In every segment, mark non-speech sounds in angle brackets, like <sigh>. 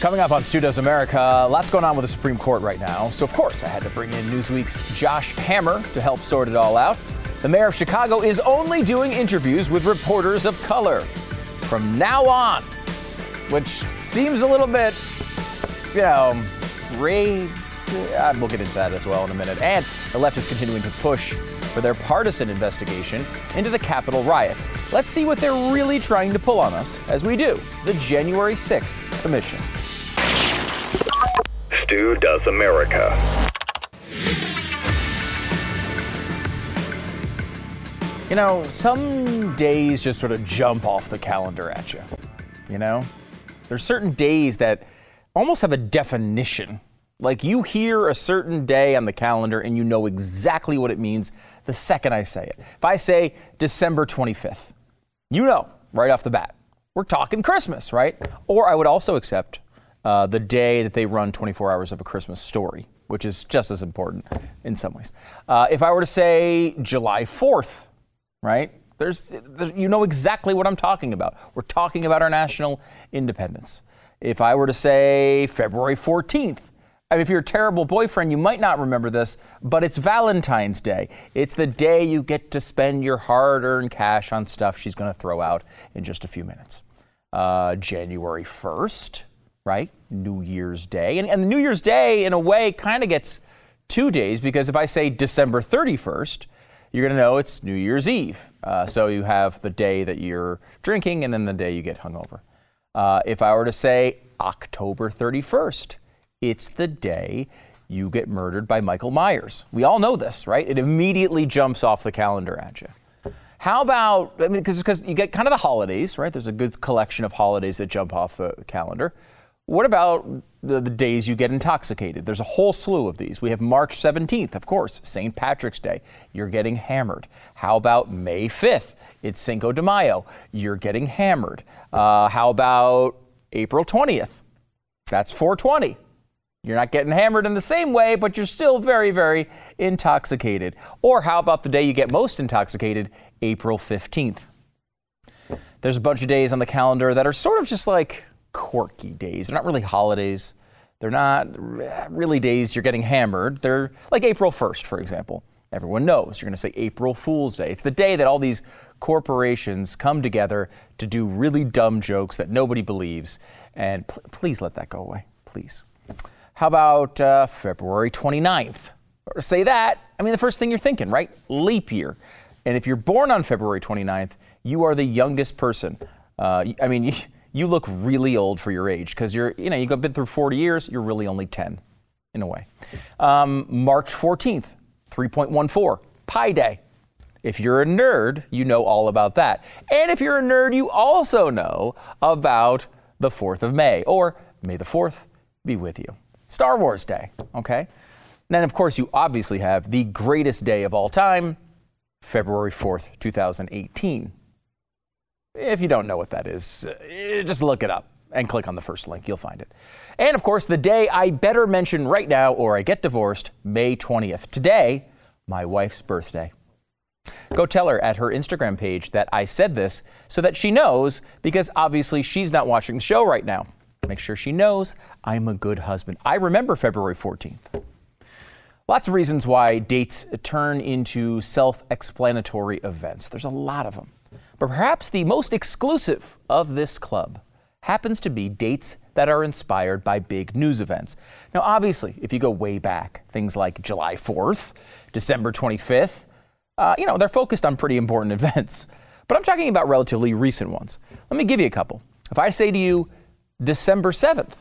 Coming up on Stu Does America, lots going on with the Supreme Court right now. So, of course, I had to bring in Newsweek's Josh Hammer to help sort it all out. The mayor of Chicago is only doing interviews with reporters of color from now on, which seems a little bit, you know, raves. Uh, we'll get into that as well in a minute. And the left is continuing to push for their partisan investigation into the Capitol riots. Let's see what they're really trying to pull on us as we do the January 6th Commission. Stu Does America. You know, some days just sort of jump off the calendar at you. You know, there's certain days that almost have a definition. Like you hear a certain day on the calendar and you know exactly what it means the second I say it. If I say December 25th, you know right off the bat, we're talking Christmas, right? Or I would also accept uh, the day that they run 24 hours of a Christmas story, which is just as important in some ways. Uh, if I were to say July 4th, right? There's, there's, you know exactly what I'm talking about. We're talking about our national independence. If I were to say February 14th, I mean, if you're a terrible boyfriend, you might not remember this, but it's Valentine's Day. It's the day you get to spend your hard earned cash on stuff she's going to throw out in just a few minutes. Uh, January 1st, right? New Year's Day. And, and New Year's Day, in a way, kind of gets two days because if I say December 31st, you're going to know it's New Year's Eve. Uh, so you have the day that you're drinking and then the day you get hungover. Uh, if I were to say October 31st, it's the day you get murdered by Michael Myers. We all know this, right? It immediately jumps off the calendar at you. How about, I mean, because you get kind of the holidays, right? There's a good collection of holidays that jump off the calendar. What about the, the, days you get intoxicated? There's a whole slew of these. We have March 17th, of course, St. Patrick's Day. You're getting hammered. How about May 5th? It's Cinco de Mayo. You're getting hammered. Uh, how about April 20th? That's 420. You're not getting hammered in the same way, but you're still very, very intoxicated. Or how about the day you get most intoxicated, April 15th? There's a bunch of days on the calendar that are sort of just like quirky days. They're not really holidays. They're not really days you're getting hammered. They're like April 1st, for example. Everyone knows you're going to say April Fool's Day. It's the day that all these corporations come together to do really dumb jokes that nobody believes. And pl- please let that go away. Please. How about uh, February 29th? Or say that, I mean, the first thing you're thinking, right? Leap year. And if you're born on February 29th, you are the youngest person. Uh, I mean, <laughs> you look really old for your age because you're, you know, you've been through 40 years, you're really only 10 in a way. Um, March 14th, 3.14, Pi Day. If you're a nerd, you know all about that. And if you're a nerd, you also know about the 4th of May, or May the 4th be with you. Star Wars Day, okay? And then, of course, you obviously have the greatest day of all time, February 4th, 2018. If you don't know what that is, uh, just look it up and click on the first link. You'll find it. And of course, the day I better mention right now or I get divorced, May 20th. Today, my wife's birthday. Go tell her at her Instagram page that I said this so that she knows because obviously she's not watching the show right now. Make sure she knows I'm a good husband. I remember February 14th. Lots of reasons why dates turn into self explanatory events. There's a lot of them. But perhaps the most exclusive of this club happens to be dates that are inspired by big news events. Now, obviously, if you go way back, things like July 4th, December 25th, uh, you know, they're focused on pretty important <laughs> events. But I'm talking about relatively recent ones. Let me give you a couple. If I say to you December 7th,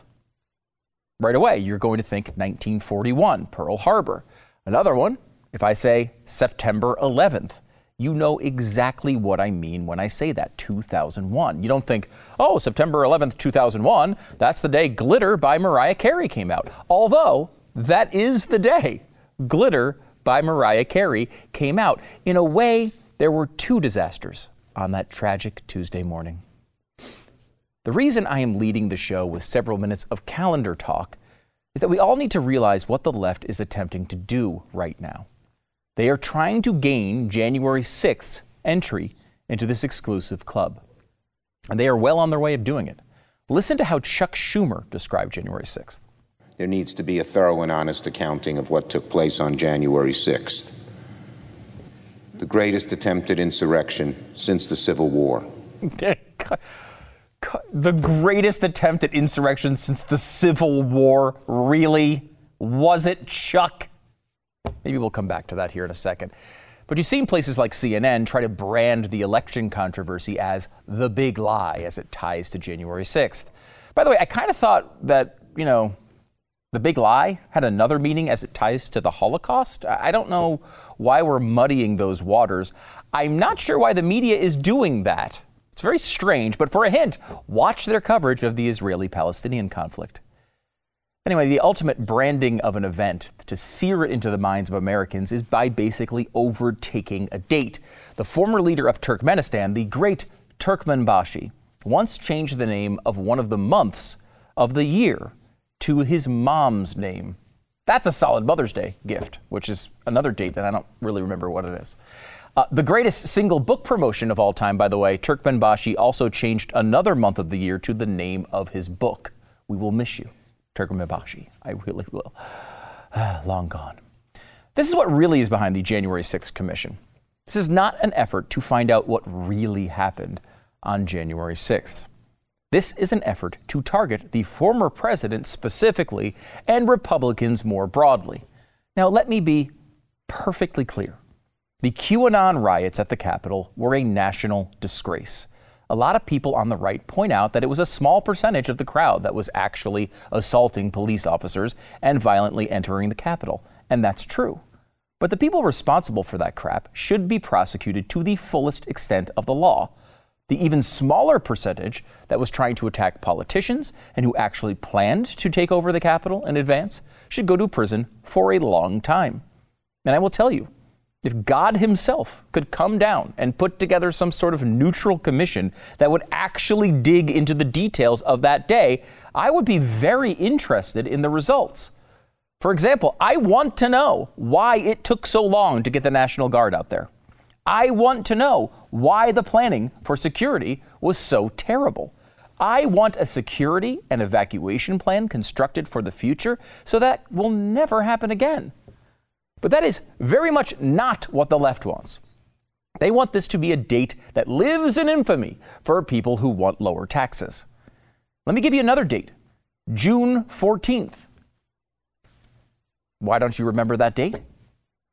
right away you're going to think 1941, Pearl Harbor. Another one, if I say September 11th, you know exactly what I mean when I say that 2001. You don't think, oh, September 11th, 2001, that's the day Glitter by Mariah Carey came out. Although that is the day Glitter by Mariah Carey came out. In a way, there were two disasters on that tragic Tuesday morning. The reason I am leading the show with several minutes of calendar talk is that we all need to realize what the left is attempting to do right now. They are trying to gain January 6th entry into this exclusive club. And they are well on their way of doing it. Listen to how Chuck Schumer described January 6th. There needs to be a thorough and honest accounting of what took place on January 6th. The greatest attempted insurrection since the Civil War. <laughs> the greatest attempt at insurrection since the Civil War. Really? Was it, Chuck? Maybe we'll come back to that here in a second. But you've seen places like CNN try to brand the election controversy as the big lie as it ties to January 6th. By the way, I kind of thought that, you know, the big lie had another meaning as it ties to the Holocaust. I don't know why we're muddying those waters. I'm not sure why the media is doing that. It's very strange, but for a hint, watch their coverage of the Israeli Palestinian conflict. Anyway, the ultimate branding of an event to sear it into the minds of Americans is by basically overtaking a date. The former leader of Turkmenistan, the great Turkmenbashi, once changed the name of one of the months of the year to his mom's name. That's a solid Mother's Day gift, which is another date that I don't really remember what it is. Uh, the greatest single book promotion of all time, by the way, Turkmenbashi also changed another month of the year to the name of his book. We will miss you, Turkmenbashi. I really will. <sighs> Long gone. This is what really is behind the January 6th Commission. This is not an effort to find out what really happened on January 6th. This is an effort to target the former president specifically and Republicans more broadly. Now, let me be perfectly clear. The QAnon riots at the Capitol were a national disgrace. A lot of people on the right point out that it was a small percentage of the crowd that was actually assaulting police officers and violently entering the Capitol, and that's true. But the people responsible for that crap should be prosecuted to the fullest extent of the law. The even smaller percentage that was trying to attack politicians and who actually planned to take over the Capitol in advance should go to prison for a long time. And I will tell you, if God Himself could come down and put together some sort of neutral commission that would actually dig into the details of that day, I would be very interested in the results. For example, I want to know why it took so long to get the National Guard out there. I want to know why the planning for security was so terrible. I want a security and evacuation plan constructed for the future so that will never happen again. But that is very much not what the left wants. They want this to be a date that lives in infamy for people who want lower taxes. Let me give you another date June 14th. Why don't you remember that date?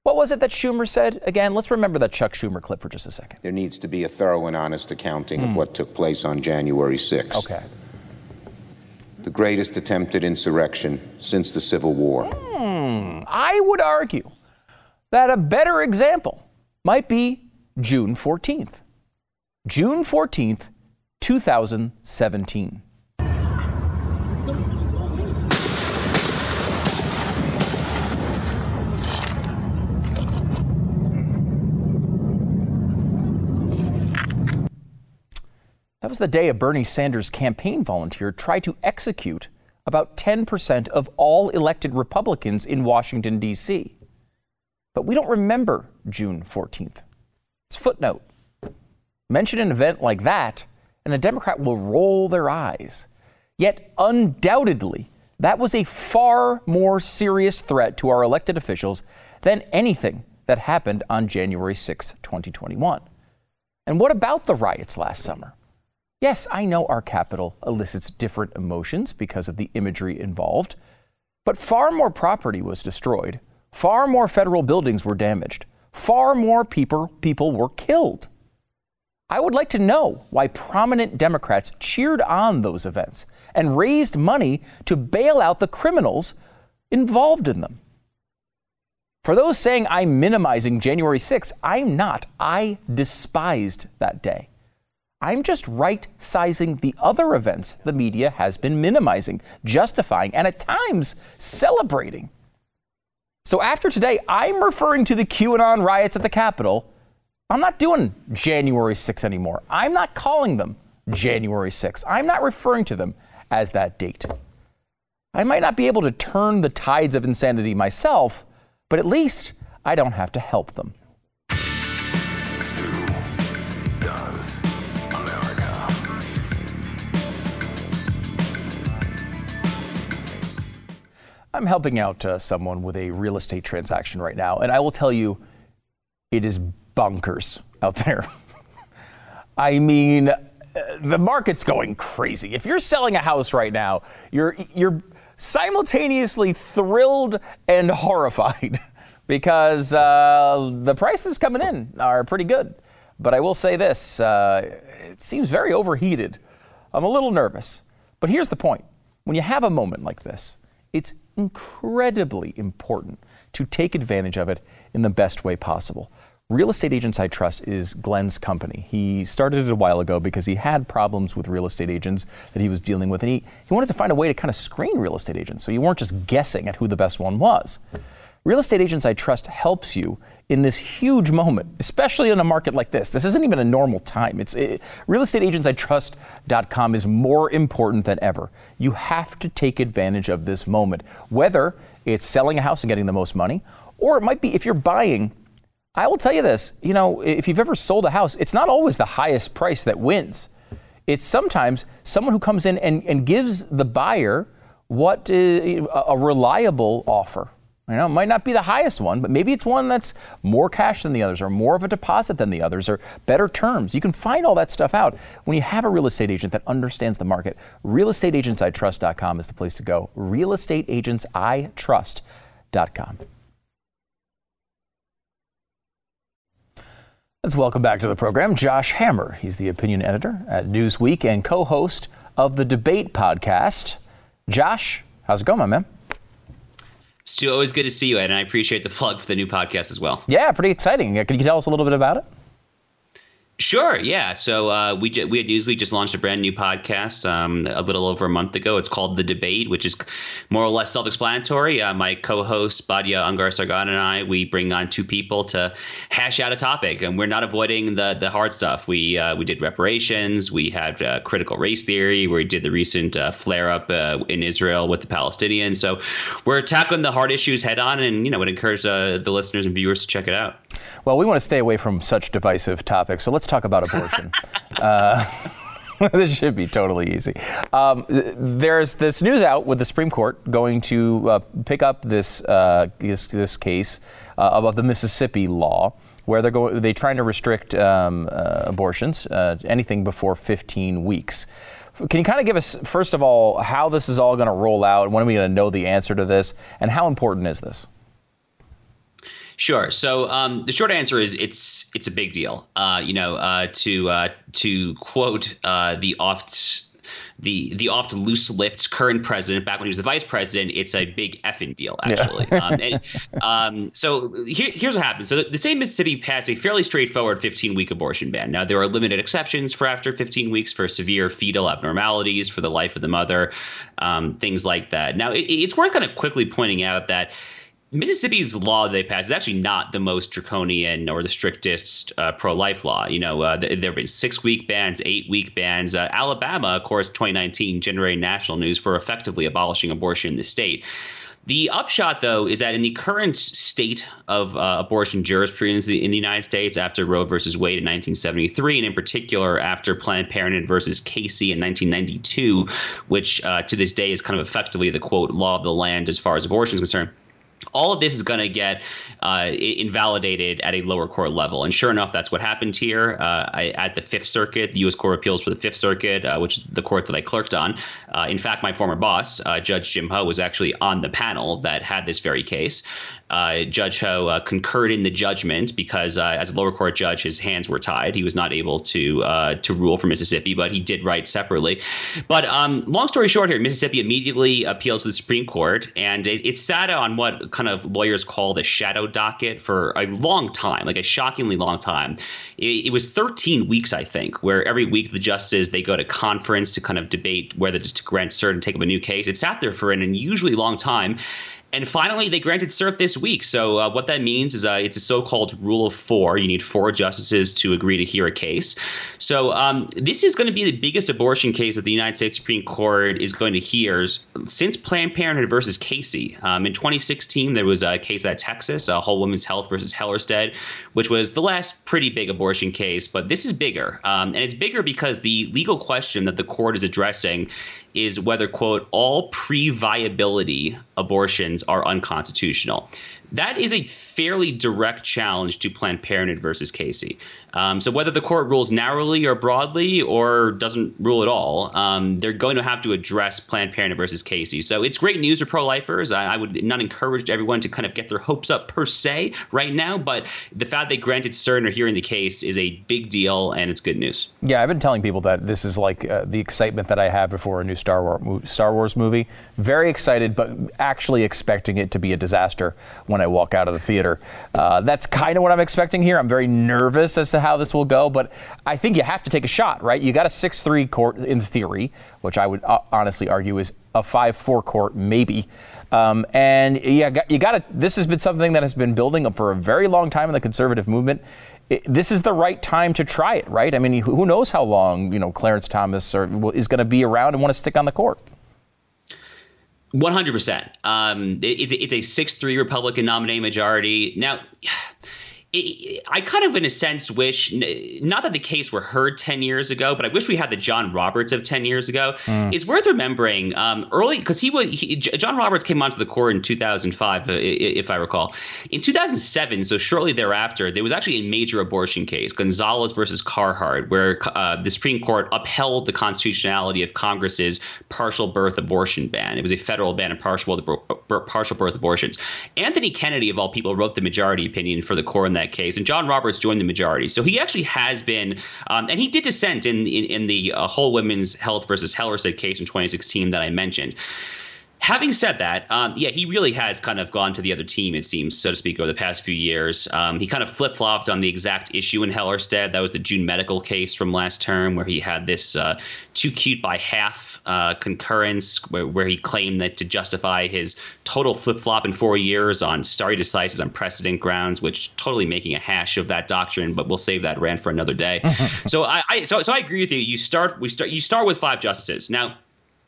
What was it that Schumer said? Again, let's remember that Chuck Schumer clip for just a second. There needs to be a thorough and honest accounting mm. of what took place on January 6th. Okay. The greatest attempted insurrection since the Civil War. Hmm. I would argue that a better example might be June 14th. June 14th, 2017. That was the day a Bernie Sanders campaign volunteer tried to execute about 10% of all elected Republicans in Washington, D.C. But we don't remember June 14th. It's footnote. Mention an event like that, and a Democrat will roll their eyes. Yet, undoubtedly, that was a far more serious threat to our elected officials than anything that happened on January 6, 2021. And what about the riots last summer? Yes, I know our capital elicits different emotions because of the imagery involved, but far more property was destroyed Far more federal buildings were damaged. Far more people, people were killed. I would like to know why prominent Democrats cheered on those events and raised money to bail out the criminals involved in them. For those saying I'm minimizing January 6th, I'm not. I despised that day. I'm just right sizing the other events the media has been minimizing, justifying, and at times celebrating. So after today, I'm referring to the QAnon riots at the Capitol. I'm not doing January 6 anymore. I'm not calling them January 6. I'm not referring to them as that date. I might not be able to turn the tides of insanity myself, but at least I don't have to help them. I'm helping out uh, someone with a real estate transaction right now, and I will tell you, it is bonkers out there. <laughs> I mean, uh, the market's going crazy. If you're selling a house right now, you're you're simultaneously thrilled and horrified <laughs> because uh, the prices coming in are pretty good. But I will say this: uh, it seems very overheated. I'm a little nervous. But here's the point: when you have a moment like this, it's incredibly important to take advantage of it in the best way possible. Real Estate Agents I Trust is Glenn's company. He started it a while ago because he had problems with real estate agents that he was dealing with, and he, he wanted to find a way to kind of screen real estate agents so you weren't just guessing at who the best one was. Real Estate Agents I Trust helps you in this huge moment, especially in a market like this. This isn't even a normal time. It's it, realestateagentsitrust.com is more important than ever. You have to take advantage of this moment, whether it's selling a house and getting the most money, or it might be if you're buying I will tell you this you know, if you've ever sold a house, it's not always the highest price that wins. It's sometimes someone who comes in and, and gives the buyer what is a reliable offer. You know, it might not be the highest one, but maybe it's one that's more cash than the others, or more of a deposit than the others, or better terms. You can find all that stuff out when you have a real estate agent that understands the market. RealestateAgentsITrust.com is the place to go. RealestateAgentsITrust.com. Let's welcome back to the program Josh Hammer. He's the opinion editor at Newsweek and co host of the Debate podcast. Josh, how's it going, my man? Stu, always good to see you, Ed, and I appreciate the plug for the new podcast as well. Yeah, pretty exciting. Can you tell us a little bit about it? Sure, yeah. So uh, we we at Newsweek just launched a brand new podcast um, a little over a month ago. It's called The Debate, which is more or less self-explanatory. Uh, my co-host Batya Ungar-Sargon and I, we bring on two people to hash out a topic, and we're not avoiding the the hard stuff. We uh, we did reparations, we had uh, critical race theory, we did the recent uh, flare-up uh, in Israel with the Palestinians. So we're tackling the hard issues head on, and you know would encourage the listeners and viewers to check it out. Well, we want to stay away from such divisive topics, so let's talk about abortion. <laughs> uh, <laughs> this should be totally easy. Um, there's this news out with the Supreme Court going to uh, pick up this uh, this, this, case uh, about the Mississippi law, where they're going they're trying to restrict um, uh, abortions, uh, anything before 15 weeks. Can you kind of give us, first of all, how this is all going to roll out? When are we going to know the answer to this? And how important is this? Sure. So um, the short answer is it's it's a big deal. Uh, you know, uh, to uh, to quote uh, the oft the the oft loose-lipped current president back when he was the vice president, it's a big effing deal actually. Yeah. <laughs> um, and, um, so here, here's what happened. So the, the state of Mississippi passed a fairly straightforward 15-week abortion ban. Now there are limited exceptions for after 15 weeks for severe fetal abnormalities, for the life of the mother, um, things like that. Now it, it's worth kind of quickly pointing out that Mississippi's law they passed is actually not the most draconian or the strictest uh, pro-life law. You know, uh, there have been six-week bans, eight-week bans. Uh, Alabama, of course, 2019 generated national news for effectively abolishing abortion in the state. The upshot, though, is that in the current state of uh, abortion jurisprudence in the United States after Roe versus Wade in 1973, and in particular after Planned Parenthood versus Casey in 1992, which uh, to this day is kind of effectively the quote law of the land as far as abortion is concerned all of this is going to get uh, invalidated at a lower court level. And sure enough, that's what happened here uh, I, at the Fifth Circuit, the U.S. Court of Appeals for the Fifth Circuit, uh, which is the court that I clerked on. Uh, in fact, my former boss, uh, Judge Jim Ho, was actually on the panel that had this very case. Uh, judge Ho concurred in the judgment because, as a lower court judge, his hands were tied. He was not able to to rule for Mississippi, but he did write separately. But um, long story short, here, Mississippi immediately appealed to the Supreme Court, and it, it sat on what kind of lawyers call the shadow docket for a long time, like a shockingly long time. It, it, was 13 weeks, I think, where every week the justices they go to conference to kind of debate whether to grant cert and take up a new case. It sat there for an unusually long time. And finally, they granted cert this week. So uh, what that means is uh, it's a so-called rule of four. You need four justices to agree to hear a case. So um, this is going to be the biggest abortion case that the United States Supreme Court is going to hear since Planned Parenthood versus Casey. Um, in 2016, there was a case at Texas, uh, Whole Woman's Health versus Hellerstedt, which was the last pretty big abortion case. But this is bigger, um, and it's bigger because the legal question that the court is addressing is whether, quote, all pre viability abortions are unconstitutional. That is a fairly direct challenge to Planned Parenthood versus Casey. Um, so whether the court rules narrowly or broadly or doesn't rule at all, um, they're going to have to address Planned Parenthood versus Casey. So it's great news for pro-lifers. I, I, would not encourage everyone to kind of get their hopes up per se right now, but the fact they granted cert or hearing the case is a big deal, and it's good news. Yeah, I've been telling people that this is like uh, the excitement that I have before a new Star Wars Star Wars movie. Very excited, but actually expecting it to be a disaster when I walk out of the theater. Uh, that's kind of what I'm expecting here. I'm very nervous as to how this will go, but I think you have to take a shot, right? You got a 6 3 court in theory, which I would uh, honestly argue is a 5 4 court, maybe. Um, and yeah, you got to, this has been something that has been building up for a very long time in the conservative movement. This is the right time to try it, right? I mean, who knows how long, you know, Clarence Thomas is going to be around and want to stick on the court. One hundred percent. Um, it's a six-three Republican nominating majority. Now, I kind of, in a sense, wish not that the case were heard 10 years ago, but I wish we had the John Roberts of 10 years ago. Mm. It's worth remembering um, early because he was he, John Roberts came onto the court in 2005, uh, if I recall. In 2007, so shortly thereafter, there was actually a major abortion case, Gonzales versus Carhart, where uh, the Supreme Court upheld the constitutionality of Congress's partial birth abortion ban. It was a federal ban of partial partial birth abortions. Anthony Kennedy, of all people, wrote the majority opinion for the court in that case, and John Roberts joined the majority. So he actually has been, um, and he did dissent in in, in the uh, whole women's health versus Hellerstedt case in 2016 that I mentioned. Having said that, um, yeah, he really has kind of gone to the other team, it seems, so to speak, over the past few years. Um, he kind of flip flopped on the exact issue in Hellerstedt. That was the June medical case from last term, where he had this uh, too cute by half uh, concurrence, where, where, he claimed that to justify his total flip flop in four years on stare decisis on precedent grounds, which totally making a hash of that doctrine. But we'll save that rant for another day. <laughs> so I, I so so I agree with you. You start we start you start with five justices now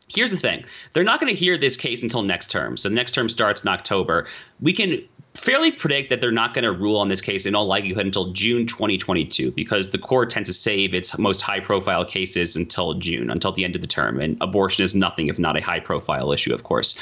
here's the thing. They're not going to hear this case until next term. So the next term starts in october. We can fairly predict that they're not going to rule on this case in all likelihood until june 2022 because the court tends to save its most high profile cases until june until the end of the term. And abortion is nothing if not a high profile issue of course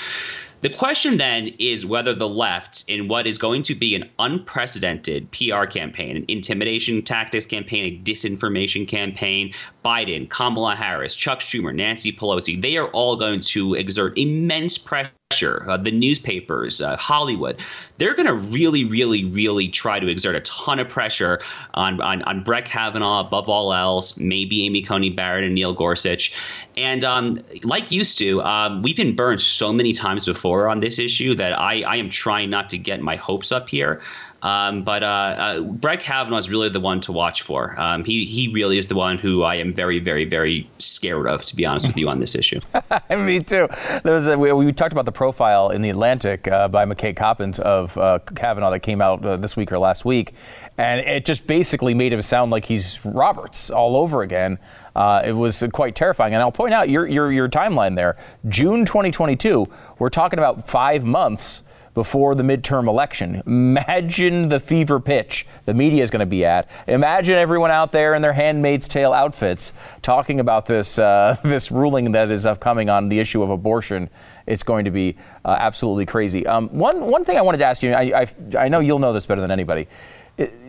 the question then is whether the left, in what is going to be an unprecedented PR campaign, an intimidation tactics campaign, a disinformation campaign, Biden, Kamala Harris, Chuck Schumer, Nancy Pelosi, they are all going to exert immense pressure uh, the newspapers, uh, Hollywood, they're going to really, really, really try to exert a ton of pressure on, on, on Brett Kavanaugh above all else, maybe Amy Coney Barrett and Neil Gorsuch. And um, like used to, um, we've been burned so many times before on this issue that I, I am trying not to get my hopes up here. Um, but uh, uh, Brett Kavanaugh is really the one to watch for. Um, he he really is the one who I am very very very scared of, to be honest with you, on this issue. <laughs> Me too. There was a, we, we, talked about the profile in the Atlantic uh, by McKay Coppins of uh, Kavanaugh that came out uh, this week or last week, and it just basically made him sound like he's Roberts all over again. Uh, it was quite terrifying. And I'll point out your, your, your timeline there June 2022, we're talking about five months before the midterm election. Imagine the fever pitch the media is going to be at. Imagine everyone out there in their Handmaid's Tale outfits talking about this uh, <laughs> this ruling that is upcoming on the issue of abortion. It's going to be uh, absolutely crazy. Um, one one thing I wanted to ask you, I, I, I know you'll know this better than anybody.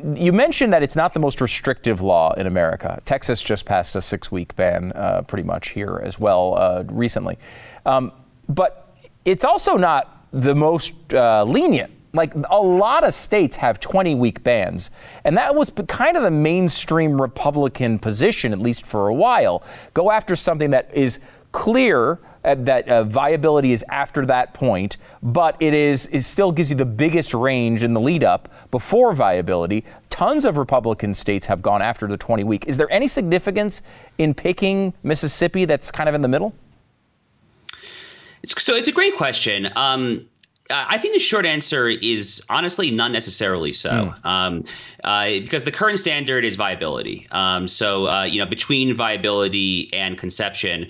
You mentioned that it's not the most restrictive law in America. Texas just passed a six week ban, uh, pretty much here as well, uh, recently. Um, but it's also not the most uh, lenient. Like a lot of states have 20 week bans. And that was kind of the mainstream Republican position, at least for a while. Go after something that is clear uh, that uh, viability is after that point, but it is it still gives you the biggest range in the lead up before viability. Tons of Republican states have gone after the 20 week. Is there any significance in picking Mississippi that's kind of in the middle? So it's a great question. Um, I think the short answer is honestly not necessarily so, mm. um, uh, because the current standard is viability. Um, so uh, you know, between viability and conception,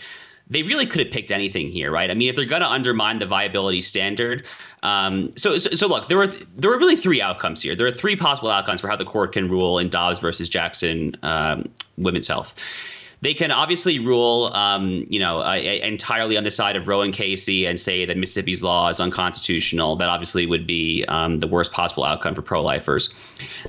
they really could have picked anything here, right? I mean, if they're going to undermine the viability standard, um, so, so, so look, there were there were really three outcomes here. There are three possible outcomes for how the court can rule in Dobbs versus Jackson um, Women's Health. They can obviously rule, um, you know, uh, entirely on the side of Roe and Casey and say that Mississippi's law is unconstitutional. That obviously would be um, the worst possible outcome for pro-lifers.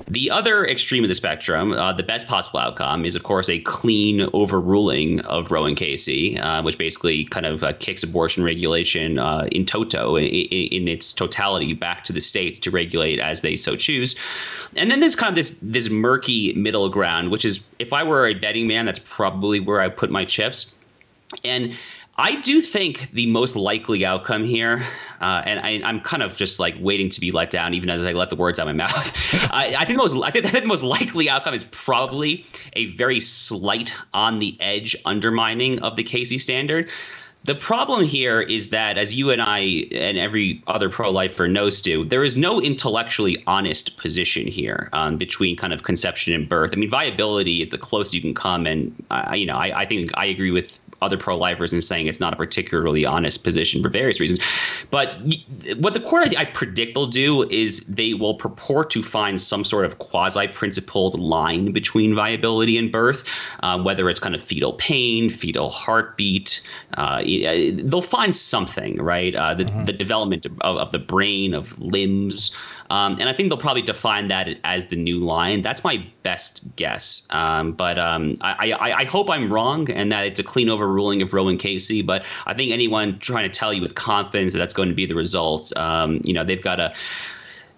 The other extreme of the spectrum, uh, the best possible outcome, is of course a clean overruling of Roe and Casey, uh, which basically kind of uh, kicks abortion regulation uh, in toto, in, in, its totality, back to the states to regulate as they so choose. And then there's kind of this this murky middle ground, which is if I were a betting man, that's probably where I put my chips. And I do think the most likely outcome here, uh, and I, am kind of just like waiting to be let down, even as I let the words out of my <laughs> mouth. I, I, think the most, I think, I think the most likely outcome is probably a very slight, on the edge undermining of the Casey standard. The problem here is that, as you and I and every other pro lifer knows, do there is no intellectually honest position here um, between kind of conception and birth. I mean, viability is the closest you can come, and uh, you know, I, I think I agree with other pro-lifers and saying it's not a particularly honest position for various reasons. But what the court I, predict they'll do is they will purport to find some sort of quasi-principled line between viability and birth, uh, whether it's kind of fetal pain, fetal heartbeat. Uh, they'll find something, right? Uh, the, mm-hmm. the development of, of the brain, of limbs. Um, and I think they'll probably define that as the new line. That's my best guess. Um, but um, I, I, I, hope I'm wrong and that it's a clean overruling of Roe and Casey. But I think anyone trying to tell you with confidence that that's going to be the result, um, you know, they've got to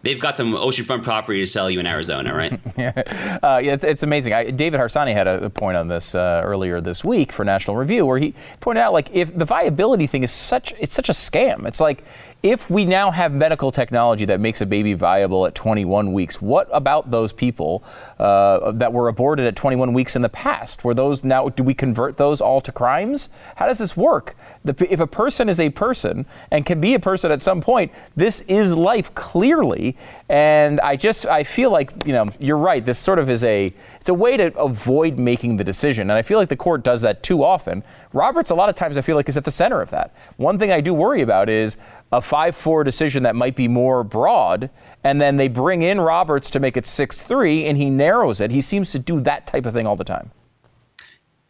they've got some oceanfront property to sell you in Arizona, right? <laughs> yeah, uh, yeah it's, it's amazing. I, David Harsanyi had a, a point on this uh, earlier this week for National Review, where he pointed out like if the viability thing is such it's such a scam. It's like if we now have medical technology that makes a baby viable at 21 weeks, what about those people uh, that were aborted at 21 weeks in the past? Were those now, do we convert those all to crimes? How does this work? The, if a person is a person and can be a person at some point, this is life clearly. And I just, I feel like, you know, you're right. This sort of is a, it's a way to avoid making the decision. And I feel like the court does that too often. Roberts, a lot of times, I feel like is at the center of that. One thing I do worry about is a 5 4 decision that might be more broad, and then they bring in Roberts to make it 6 3, and he narrows it. He seems to do that type of thing all the time.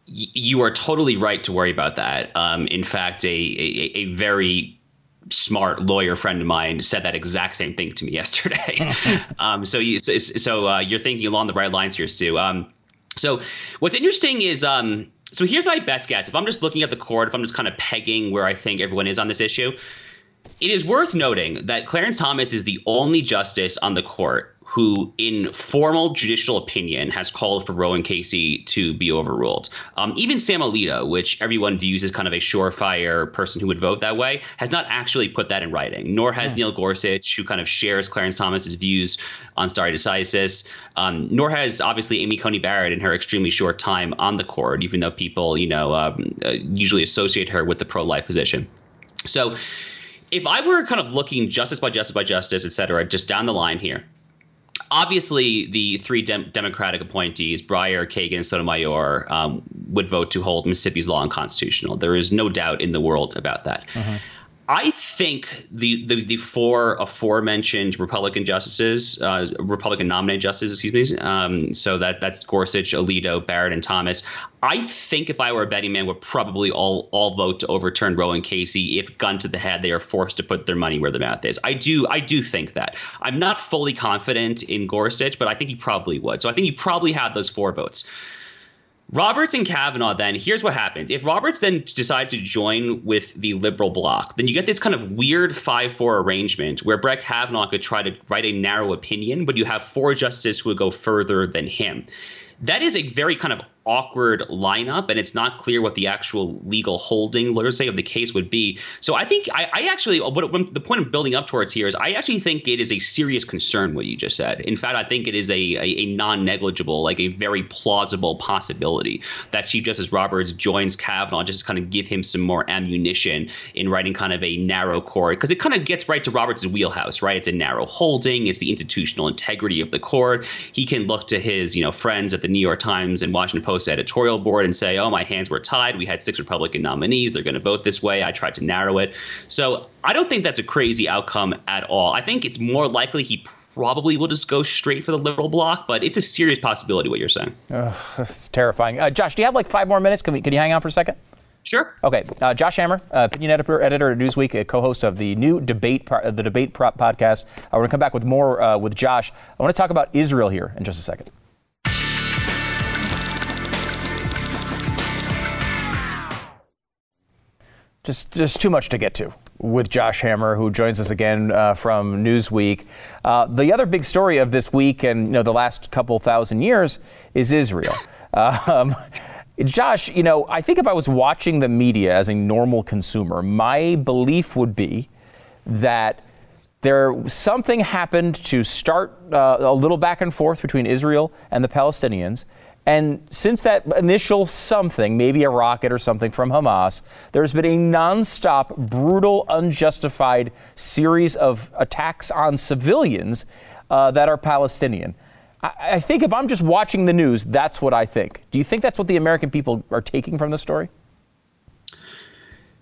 You are totally right to worry about that. Um, in fact, a, a, a very smart lawyer friend of mine said that exact same thing to me <laughs> yesterday. <laughs> um, so, you, so, so uh, you're thinking along the right lines here, Stu. Um, so, what's interesting is um, so here's my best guess. If I'm just looking at the court, if I'm just kind of pegging where I think everyone is on this issue, it is worth noting that Clarence Thomas is the only justice on the court who, in formal judicial opinion, has called for Roe and Casey to be overruled. Um, even Sam Alito, which everyone views as kind of a surefire person who would vote that way, has not actually put that in writing. Nor has yeah. Neil Gorsuch, who kind of shares Clarence Thomas's views on stare decisis. Um, nor has obviously Amy Coney Barrett in her extremely short time on the court, even though people, you know, um, uh, usually associate her with the pro-life position. So if I were kind of looking justice by justice by justice, et cetera, just down the line here, obviously the three dem- Democratic appointees, Breyer, Kagan, and Sotomayor, um, would vote to hold Mississippi's law unconstitutional. There is no doubt in the world about that. Mm-hmm. I think the, the, the four aforementioned Republican justices, uh, Republican nominated justices, excuse me, um, so that that's Gorsuch, Alito, Barrett, and Thomas. I think if I were a betting man, would probably all all vote to overturn Roe and Casey if, gun to the head, they are forced to put their money where their mouth is. I do I do think that. I'm not fully confident in Gorsuch, but I think he probably would. So I think he probably had those four votes. Roberts and Kavanaugh, then, here's what happens. If Roberts then decides to join with the liberal bloc, then you get this kind of weird 5 4 arrangement where Brett Kavanaugh could try to write a narrow opinion, but you have four justices who would go further than him. That is a very kind of awkward lineup, and it's not clear what the actual legal holding, let's say, of the case would be. So I think I, I actually, what, what, the point of building up towards here is, I actually think it is a serious concern what you just said. In fact, I think it is a, a, a non-negligible, like a very plausible possibility that Chief Justice Roberts joins Kavanaugh just to kind of give him some more ammunition in writing kind of a narrow court, because it kind of gets right to Roberts' wheelhouse, right? It's a narrow holding, it's the institutional integrity of the court. He can look to his, you know, friends at the New York Times and Washington Post Post editorial board and say, oh, my hands were tied. We had six Republican nominees. They're going to vote this way. I tried to narrow it. So I don't think that's a crazy outcome at all. I think it's more likely he probably will just go straight for the liberal bloc, but it's a serious possibility what you're saying. That's terrifying. Uh, Josh, do you have like five more minutes? Can, we, can you hang on for a second? Sure. Okay, uh, Josh Hammer, uh, opinion editor, editor at Newsweek, a co-host of the new debate, uh, the debate Prop podcast. I want to come back with more uh, with Josh. I want to talk about Israel here in just a second. Just, just too much to get to with Josh Hammer, who joins us again uh, from Newsweek. Uh, the other big story of this week and you know the last couple thousand years is Israel. <laughs> Um, Josh, you know, I think if I was watching the media as a normal consumer, my belief would be that there something happened to start uh, a little back and forth between Israel and the Palestinians. And since that initial something, maybe a rocket or something from Hamas, there's been a nonstop, brutal, unjustified series of attacks on civilians uh, that are Palestinian. I, I think if I'm just watching the news, that's what I think. Do you think that's what the American people are taking from the story?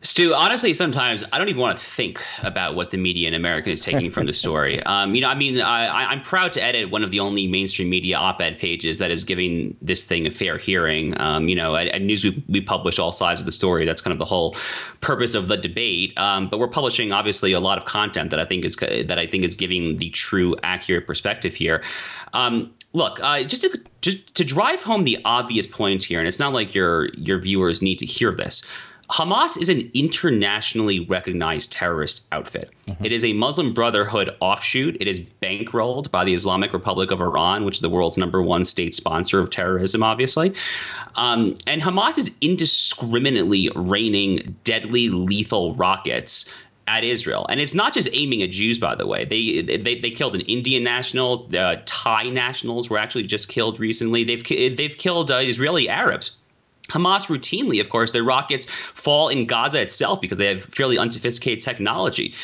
Stu, honestly, sometimes I don't even want to think about what the media in America is taking from the story. <laughs> Um, you know, I mean, I, am proud to edit one of the only mainstream media op-ed pages that is giving this thing a fair hearing. Um, you know, at, at Newsweek, we publish all sides of the story. That's kind of the whole purpose of the debate. Um, but we're publishing obviously a lot of content that I think is that I think is giving the true, accurate perspective here. Um, look, uh, just to just to drive home the obvious point here, and it's not like your your viewers need to hear this. Hamas is an internationally recognized terrorist outfit. Mm-hmm. It is a Muslim Brotherhood offshoot. It is bankrolled by the Islamic Republic of Iran, which is the world's number one state sponsor of terrorism, obviously. Um, and Hamas is indiscriminately raining deadly, lethal rockets at Israel, and it's not just aiming at Jews. By the way, they they, they killed an Indian national. Uh, Thai nationals were actually just killed recently. They've they've killed uh, Israeli Arabs. Hamas routinely, of course, their rockets fall in Gaza itself because they have fairly unsophisticated technology.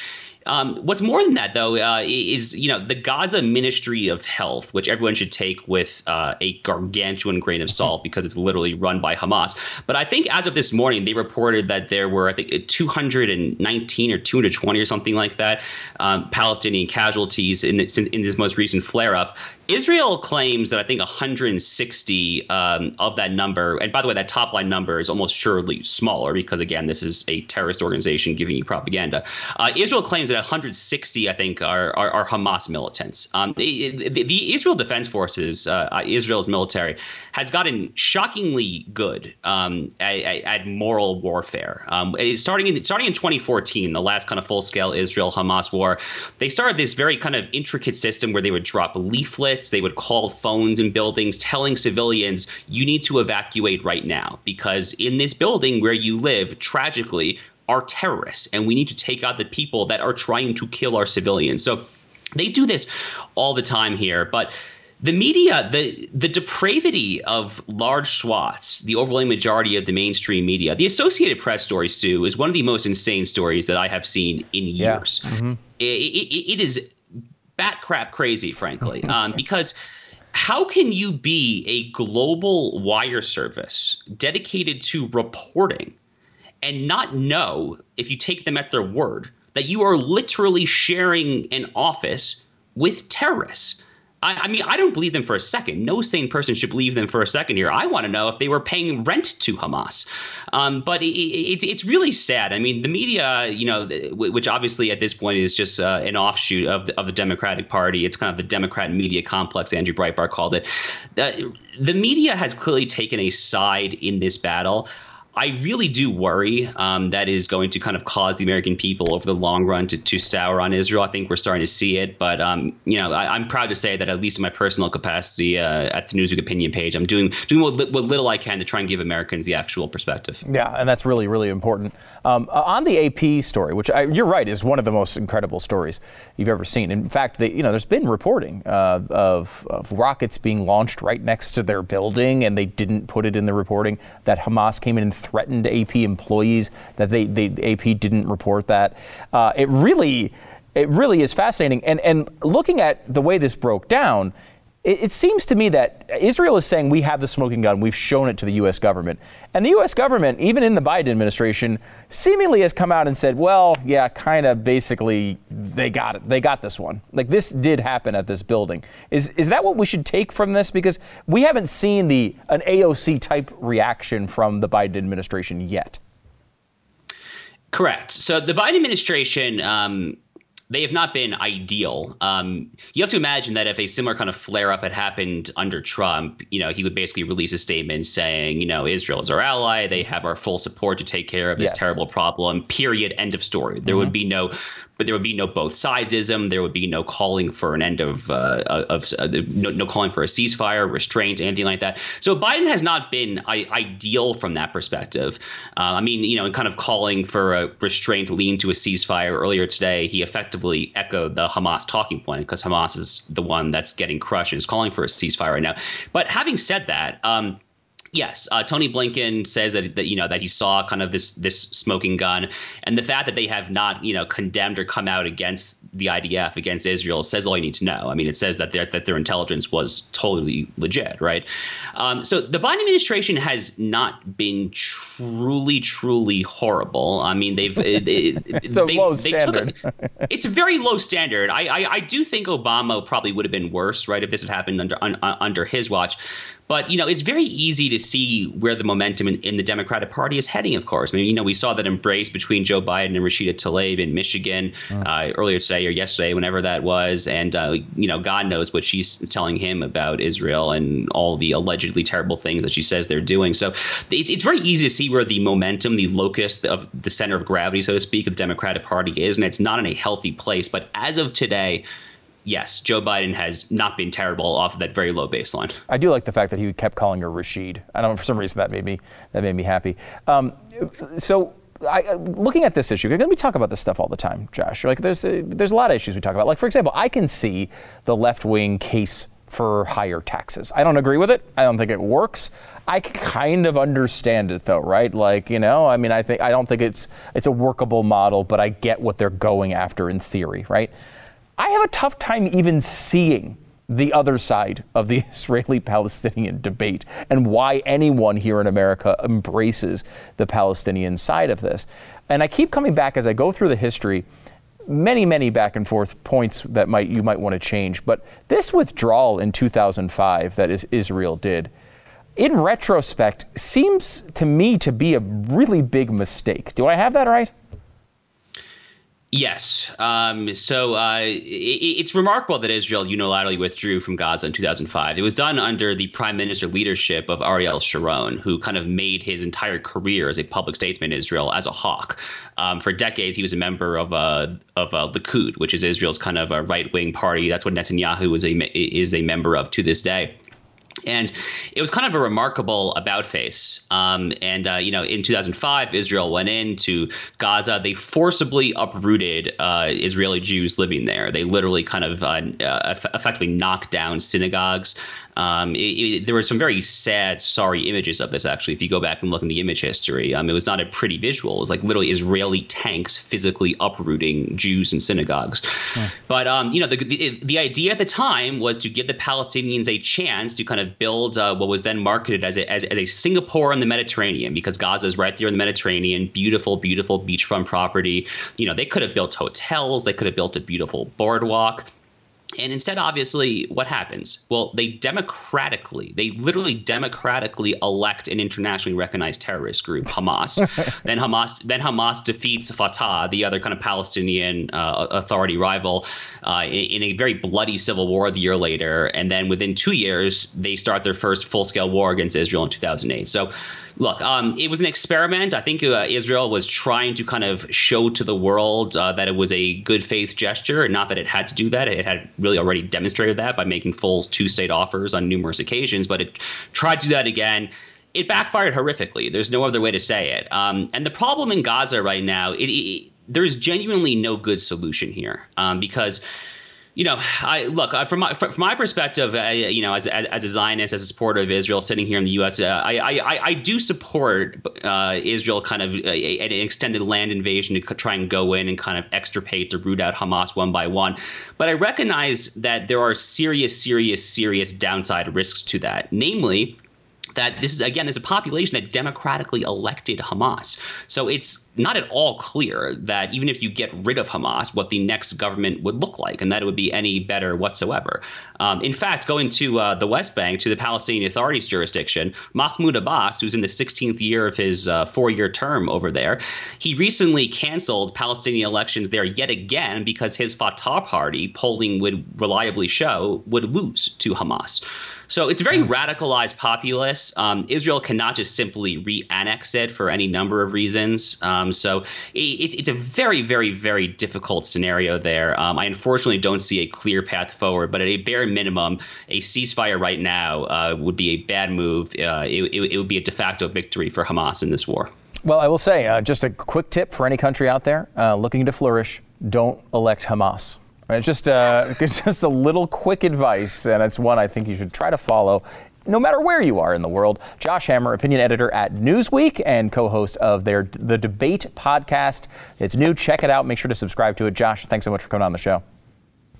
Um, what's more than that, though, uh, is you know the Gaza Ministry of Health, which everyone should take with uh, a gargantuan grain of salt because it's literally run by Hamas. But I think as of this morning, they reported that there were I think 219 or 220 or something like that um, Palestinian casualties in this, in this most recent flare-up. Israel claims that I think 160 um, of that number, and by the way, that top line number is almost surely smaller because again, this is a terrorist organization giving you propaganda. Uh, Israel claims that 160, I think, are are, are Hamas militants. Um, the, the, Israel Defense Forces, uh, uh, Israel's military, has gotten shockingly good um, at, at, moral warfare. Um, starting in starting in 2014, the last kind of full scale Israel Hamas war, they started this very kind of intricate system where they would drop leaflets, they would call phones in buildings, telling civilians, "You need to evacuate right now because in this building where you live, tragically." are terrorists, and we need to take out the people that are trying to kill our civilians. So they do this all the time here, but the media, the the depravity of large swaths, the overwhelming majority of the mainstream media, the Associated Press story, Stu, is one of the most insane stories that I have seen in years. Yeah. Mm-hmm. It, it, it is bat crap crazy, frankly, <laughs> um, because how can you be a global wire service dedicated to reporting and not know, if you take them at their word, that you are literally sharing an office with terrorists. I, I, mean, I don't believe them for a second. No sane person should believe them for a second here. I want to know if they were paying rent to Hamas. Um, but it, it, it's really sad. I mean, the media, you know, which obviously at this point is just uh, an offshoot of the, of the Democratic Party. It's kind of the Democrat media complex, Andrew Breitbart called it. The media has clearly taken a side in this battle. I really do worry um, that is going to kind of cause the American people over the long run to, to sour on Israel. I think we're starting to see it, but um, you know, I, am proud to say that at least in my personal capacity uh, at the Newsweek opinion page, I'm doing doing what, what, little I can to try and give Americans the actual perspective. Yeah, and that's really really important. Um, uh, on the AP story, which I, you're right is one of the most incredible stories you've ever seen. In fact, they, you know, there's been reporting uh, of, of rockets being launched right next to their building, and they didn't put it in the reporting that Hamas came in and threatened AP employees that they, they AP didn't report that. Uh, it really, it really is fascinating. And and looking at the way this broke down, it, it, seems to me that Israel is saying we have the smoking gun, we've shown it to the U.S. government. And the U.S. government, even in the Biden administration, seemingly has come out and said, well, yeah, kind of basically they got it. They got this one. Like this did happen at this building. Is, is that what we should take from this? Because we haven't seen the an AOC type reaction from the Biden administration yet. Correct. So the Biden administration, um, they have not been ideal. Um, you have to imagine that if a similar kind of flare up had happened under Trump, you know, he would basically release a statement saying, you know, Israel is our ally. They have our full support to take care of this yes. terrible problem. Period. End of story. There mm-hmm. would be no but there would be no both sidesism. There would be no calling for an end of uh, of uh, no, no, calling for a ceasefire, restraint, anything like that. So Biden has not been I- ideal from that perspective. Uh, I mean, you know, in kind of calling for a restraint, lean to a ceasefire earlier today, he effectively echoed the Hamas talking point because Hamas is the one that's getting crushed and is calling for a ceasefire right now. But having said that. Um, Yes, uh, Tony Blinken says that, that you know that he saw kind of this this smoking gun, and the fact that they have not you know condemned or come out against the IDF against Israel says all you need to know. I mean, it says that their that their intelligence was totally legit, right? Um, so the Biden administration has not been truly truly horrible. I mean, they've it, it, <laughs> it's a they, low standard. Took, <laughs> it's a very low standard. I, I, I do think Obama probably would have been worse, right, if this had happened under un, under his watch. But you know, it's very easy to see where the momentum in, in, the Democratic Party is heading. Of course, I mean, you know, we saw that embrace between Joe Biden and Rashida Tlaib in Michigan mm. uh, earlier today or yesterday, whenever that was, and uh, you know, God knows what she's telling him about Israel and all the allegedly terrible things that she says they're doing. So it's it's very easy to see where the momentum, the locus of the center of gravity, so to speak, of the Democratic Party is, and it's not in a healthy place. But as of today yes, Joe Biden has not been terrible off of that very low baseline. I do like the fact that he kept calling her Rashid. I don't know for some reason that made me that made me happy. Um, so. I, looking at this issue, we talk about this stuff all the time, Josh. Like, there's a, there's a lot of issues we talk about. Like, for example, I can see the left wing case for higher taxes. I don't agree with it. I don't think it works. I kind of understand it though, right? Like, you know, I mean, I think I don't think it's it's a workable model, but I get what they're going after in theory, right? I have a tough time even seeing the other side of the <laughs> Israeli Palestinian debate and why anyone here in America embraces the Palestinian side of this. And I keep coming back as I go through the history many many back and forth points that might you might want to change. But this withdrawal in 2005 that is Israel did in retrospect seems to me to be a really big mistake. Do i have that right Yes. Um, so uh, it, it's remarkable that Israel unilaterally withdrew from Gaza in 2005. It was done under the prime minister leadership of Ariel Sharon, who kind of made his entire career as a public statesman in Israel as a hawk. Um, for decades, he was a member of uh, of uh, Likud, which is Israel's kind of a right wing party. That's what Netanyahu is a is a member of to this day. And it was kind of a remarkable about face. Um, and, uh, you know, in 2005, Israel went into Gaza. They forcibly uprooted uh, Israeli Jews living there. They literally kind of uh, uh effectively knocked down synagogues. Um, it, it, there were some very sad, sorry images of this, actually, if you go back and look in the image history. Um, it was not a pretty visual. It was like literally Israeli tanks physically uprooting Jews and synagogues. Hmm. But, um, you know, the, the, the, idea at the time was to give the Palestinians a chance to kind of build uh, what was then marketed as a, as, as a Singapore in the Mediterranean, because Gaza is right there in the Mediterranean, beautiful, beautiful beachfront property. You know, they could have built hotels, they could have built a beautiful boardwalk and instead, obviously, what happens? Well, they democratically, they literally democratically elect an internationally recognized terrorist group, Hamas. <laughs> then Hamas, then Hamas defeats Fatah, the other kind of Palestinian uh, authority rival, uh, in, in, a very bloody civil war the year later. And then within two years, they start their first full-scale war against Israel in 2008. So look, um, it was an experiment. I think uh, Israel was trying to kind of show to the world uh, that it was a good faith gesture, and not that it had to do that. It had really already demonstrated that by making full two state offers on numerous occasions, but it tried to do that again. It backfired horrifically. There's no other way to say it. Um, and the problem in Gaza right now, it, it, there's genuinely no good solution here um, because you know, I look uh, from my from my perspective. Uh, you know, as, as a Zionist, as a supporter of Israel, sitting here in the U.S., uh, I, I I do support uh, Israel kind of uh, an extended land invasion to try and go in and kind of extirpate or root out Hamas one by one. But I recognize that there are serious, serious, serious downside risks to that, namely that this is again there's a population that democratically elected Hamas. So it's not at all clear that even if you get rid of Hamas, what the next government would look like, and that it would be any better whatsoever. Um, in fact, going to uh, the West Bank, to the Palestinian Authority's jurisdiction, Mahmoud Abbas, who's in the 16th year of his uh, four-year term over there, he recently canceled Palestinian elections there yet again because his Fatah party polling would reliably show would lose to Hamas. So it's a very mm. radicalized populace. Um, Israel cannot just simply re-annex it for any number of reasons. Um, so it, it's a very, very, very difficult scenario there. Um, I unfortunately don't see a clear path forward, but at a bare minimum, a ceasefire right now uh, would be a bad move. Uh, it, it, it, would be a de facto victory for Hamas in this war. Well, I will say, uh, just a quick tip for any country out there uh, looking to flourish: don't elect Hamas. It's just, uh, it's <laughs> just a little quick advice, and it's one I think you should try to follow no matter where you are in the world. Josh Hammer, opinion editor at Newsweek and co-host of their The Debate podcast. It's new. Check it out. Make sure to subscribe to it. Josh, thanks so much for coming on the show.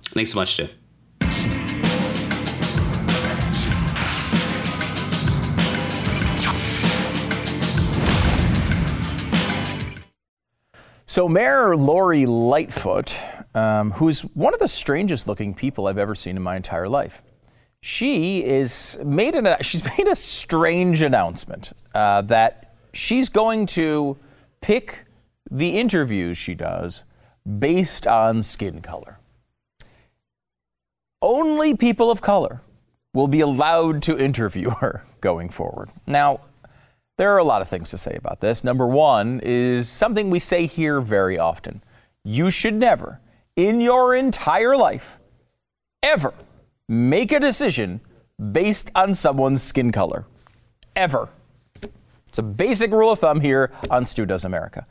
Thanks so much, Jim. So Mayor Lori Lightfoot um, who's one of the strangest looking people I've ever seen in my entire life. She is made an <laughs> she's made a strange announcement uh, that she's going to pick the interviews she does based on skin color. Only people of color will be allowed to interview her <laughs> going forward. Now, there are a lot of things to say about this. Number one is something we say here very often. You should never in your entire life ever make a decision based on someone's skin color. Ever. It's a basic rule of thumb here on Stu Does America.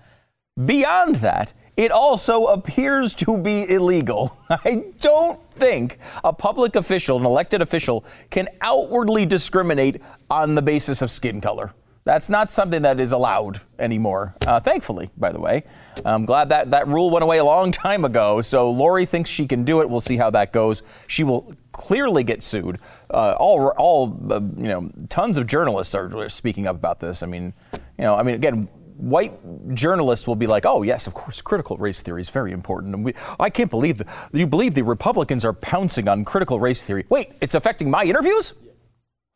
Beyond that, it also appears to be illegal. <laughs> I don't think a public official, an elected official, can outwardly discriminate on the basis of skin color. That's not something that is allowed anymore. Uh, thankfully, by the way, I'm glad that that rule went away a long time ago. So Lori thinks she can do it. We'll see how that goes. She will clearly get sued. Uh, all, all, uh, you know, tons of journalists are speaking up about this. I mean, you know, I mean, again, white journalists will be like, "Oh yes, of course, critical race theory is very important." And we, I can't believe that you believe the Republicans are pouncing on critical race theory. Wait, it's affecting my interviews?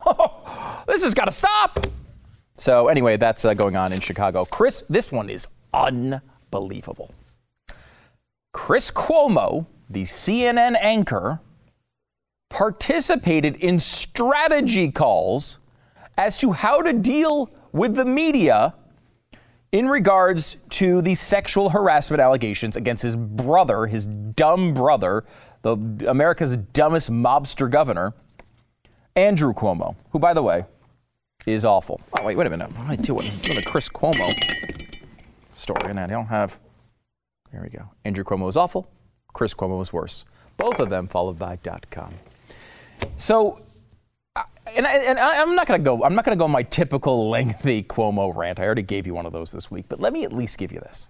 <laughs> this has got to stop. So anyway, that's uh, going on in Chicago. Chris, this one is unbelievable. Chris Cuomo, the CNN anchor, participated in strategy calls as to how to deal with the media in regards to the sexual harassment allegations against his brother, his dumb brother, the America's dumbest mobster governor, Andrew Cuomo, who by the way, is awful. Oh, wait, wait a minute. What am I doing? I'm doing a Chris Cuomo story, and I don't have. There we go. Andrew Cuomo is awful. Chris Cuomo is worse. Both of them followed by .com. So, and, I, and I'm not going to go. I'm not going to go my typical lengthy Cuomo rant. I already gave you one of those this week, but let me at least give you this.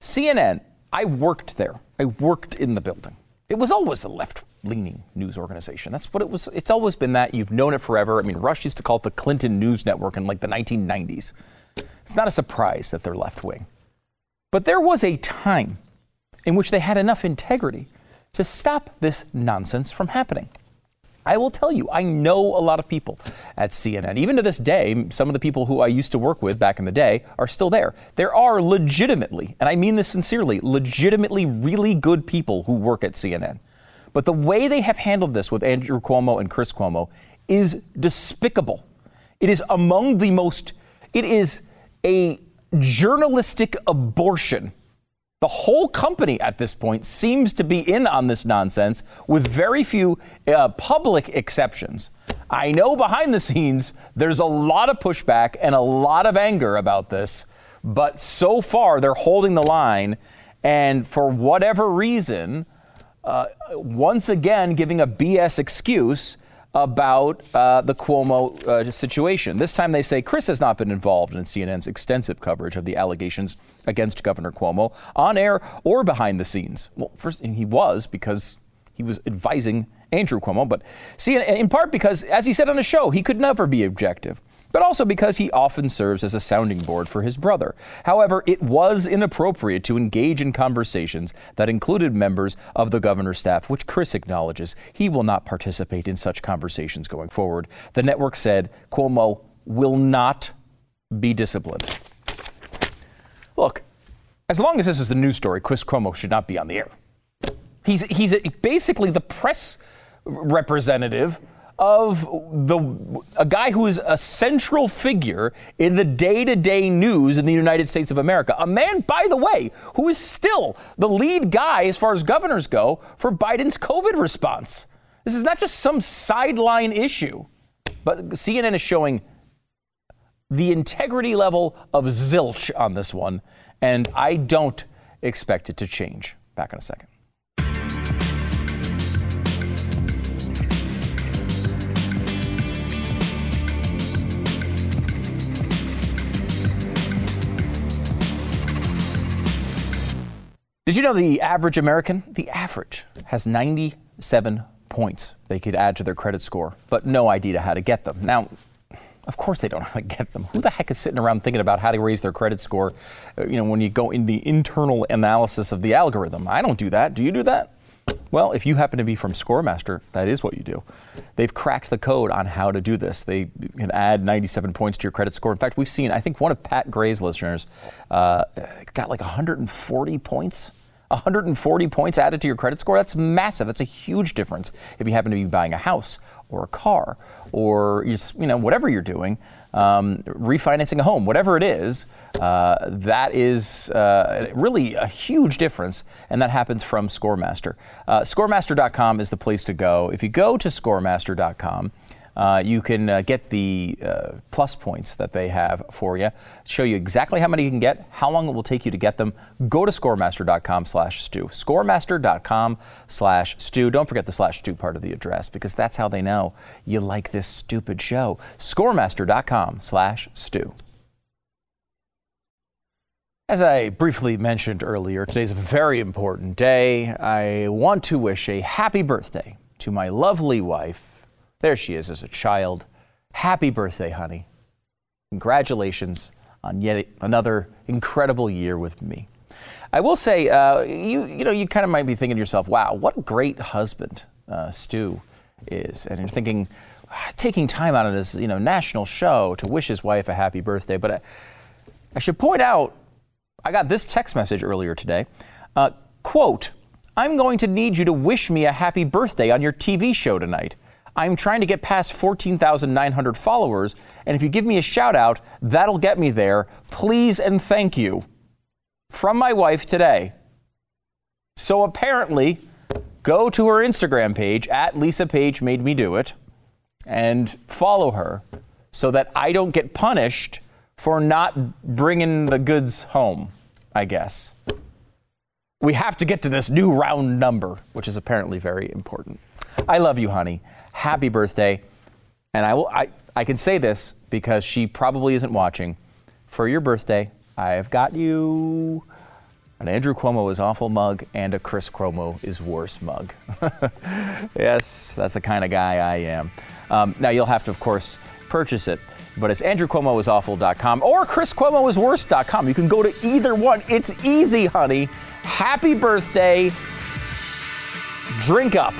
CNN. I worked there. I worked in the building. It was always a left leaning news organization. That's what it was. It's always been that. You've known it forever. I mean, Rush used to call it the Clinton News Network in like the 1990s. It's not a surprise that they're left wing. But there was a time in which they had enough integrity to stop this nonsense from happening. I will tell you, I know a lot of people at CNN. Even to this day, some of the people who I used to work with back in the day are still there. There are legitimately, and I mean this sincerely, legitimately really good people who work at CNN. But the way they have handled this with Andrew Cuomo and Chris Cuomo is despicable. It is among the most, it is a journalistic abortion the whole company at this point seems to be in on this nonsense with very few uh, public exceptions. I know behind the scenes there's a lot of pushback and a lot of anger about this, but so far they're holding the line. And for whatever reason, uh, once again giving a BS excuse about uh, the Cuomo uh, situation. This time they say Chris has not been involved in CNN's extensive coverage of the allegations against Governor Cuomo on air or behind the scenes. Well, first, he was because he was advising Andrew Cuomo, but CNN, in part because, as he said on the show, he could never be objective but also because he often serves as a sounding board for his brother. However, it was inappropriate to engage in conversations that included members of the governor's staff, which Chris acknowledges he will not participate in such conversations going forward. The network said Cuomo will not be disciplined. Look, as long as this is a news story, Chris Cuomo should not be on the air. He's, he's basically the press representative of the a guy who is a central figure in the day-to-day news in the United States of America. A man, by the way, who is still the lead guy as far as governors go for Biden's COVID response. This is not just some sideline issue, but CNN is showing the integrity level of zilch on this one, and I don't expect it to change. Back in a second. Did you know the average American, the average, has 97 points they could add to their credit score, but no idea how to get them? Now, of course they don't know how to get them. Who the heck is sitting around thinking about how to raise their credit score, uh, you know, when you go in the internal analysis of the algorithm? I don't do that. Do you do that? Well, if you happen to be from Scoremaster, that is what you do. They've cracked the code on how to do this. They can add 97 points to your credit score. In fact, we've seen, I think one of Pat Gray's listeners uh, got like 140 points 140 points added to your credit score, that's massive. That's a huge difference if you happen to be buying a house or a car or you know whatever you're doing, um, refinancing a home, whatever it is. Uh, that is uh, really a huge difference, and that happens from ScoreMaster. Uh, ScoreMaster.com is the place to go. If you go to ScoreMaster.com, uh, you can uh, get the uh, plus points that they have for you, show you exactly how many you can get, how long it will take you to get them. Go to scoremaster.com slash stew. Scoremaster.com slash stew. Don't forget the slash stew part of the address because that's how they know you like this stupid show. Scoremaster.com slash stew. As I briefly mentioned earlier, today's a very important day. I want to wish a happy birthday to my lovely wife, there she is as a child. Happy birthday, honey. Congratulations on yet another incredible year with me. I will say, uh, you you know, you kind of might be thinking to yourself, "Wow, what a great husband uh, Stu is," and you're thinking, ah, taking time out of this you know national show to wish his wife a happy birthday. But I, I should point out, I got this text message earlier today. Uh, quote: "I'm going to need you to wish me a happy birthday on your TV show tonight." I'm trying to get past 14,900 followers, and if you give me a shout out, that'll get me there. Please and thank you. From my wife today. So apparently, go to her Instagram page, at Lisa Page Made Me Do It, and follow her so that I don't get punished for not bringing the goods home, I guess. We have to get to this new round number, which is apparently very important. I love you, honey happy birthday. And I will I, I can say this because she probably isn't watching. For your birthday, I've got you an Andrew Cuomo is awful mug and a Chris Cuomo is worse mug. <laughs> yes, that's the kind of guy I am. Um, now you'll have to, of course, purchase it, but it's andrewcuomoisawful.com or chriscuomoisworse.com. You can go to either one. It's easy, honey. Happy birthday. Drink up.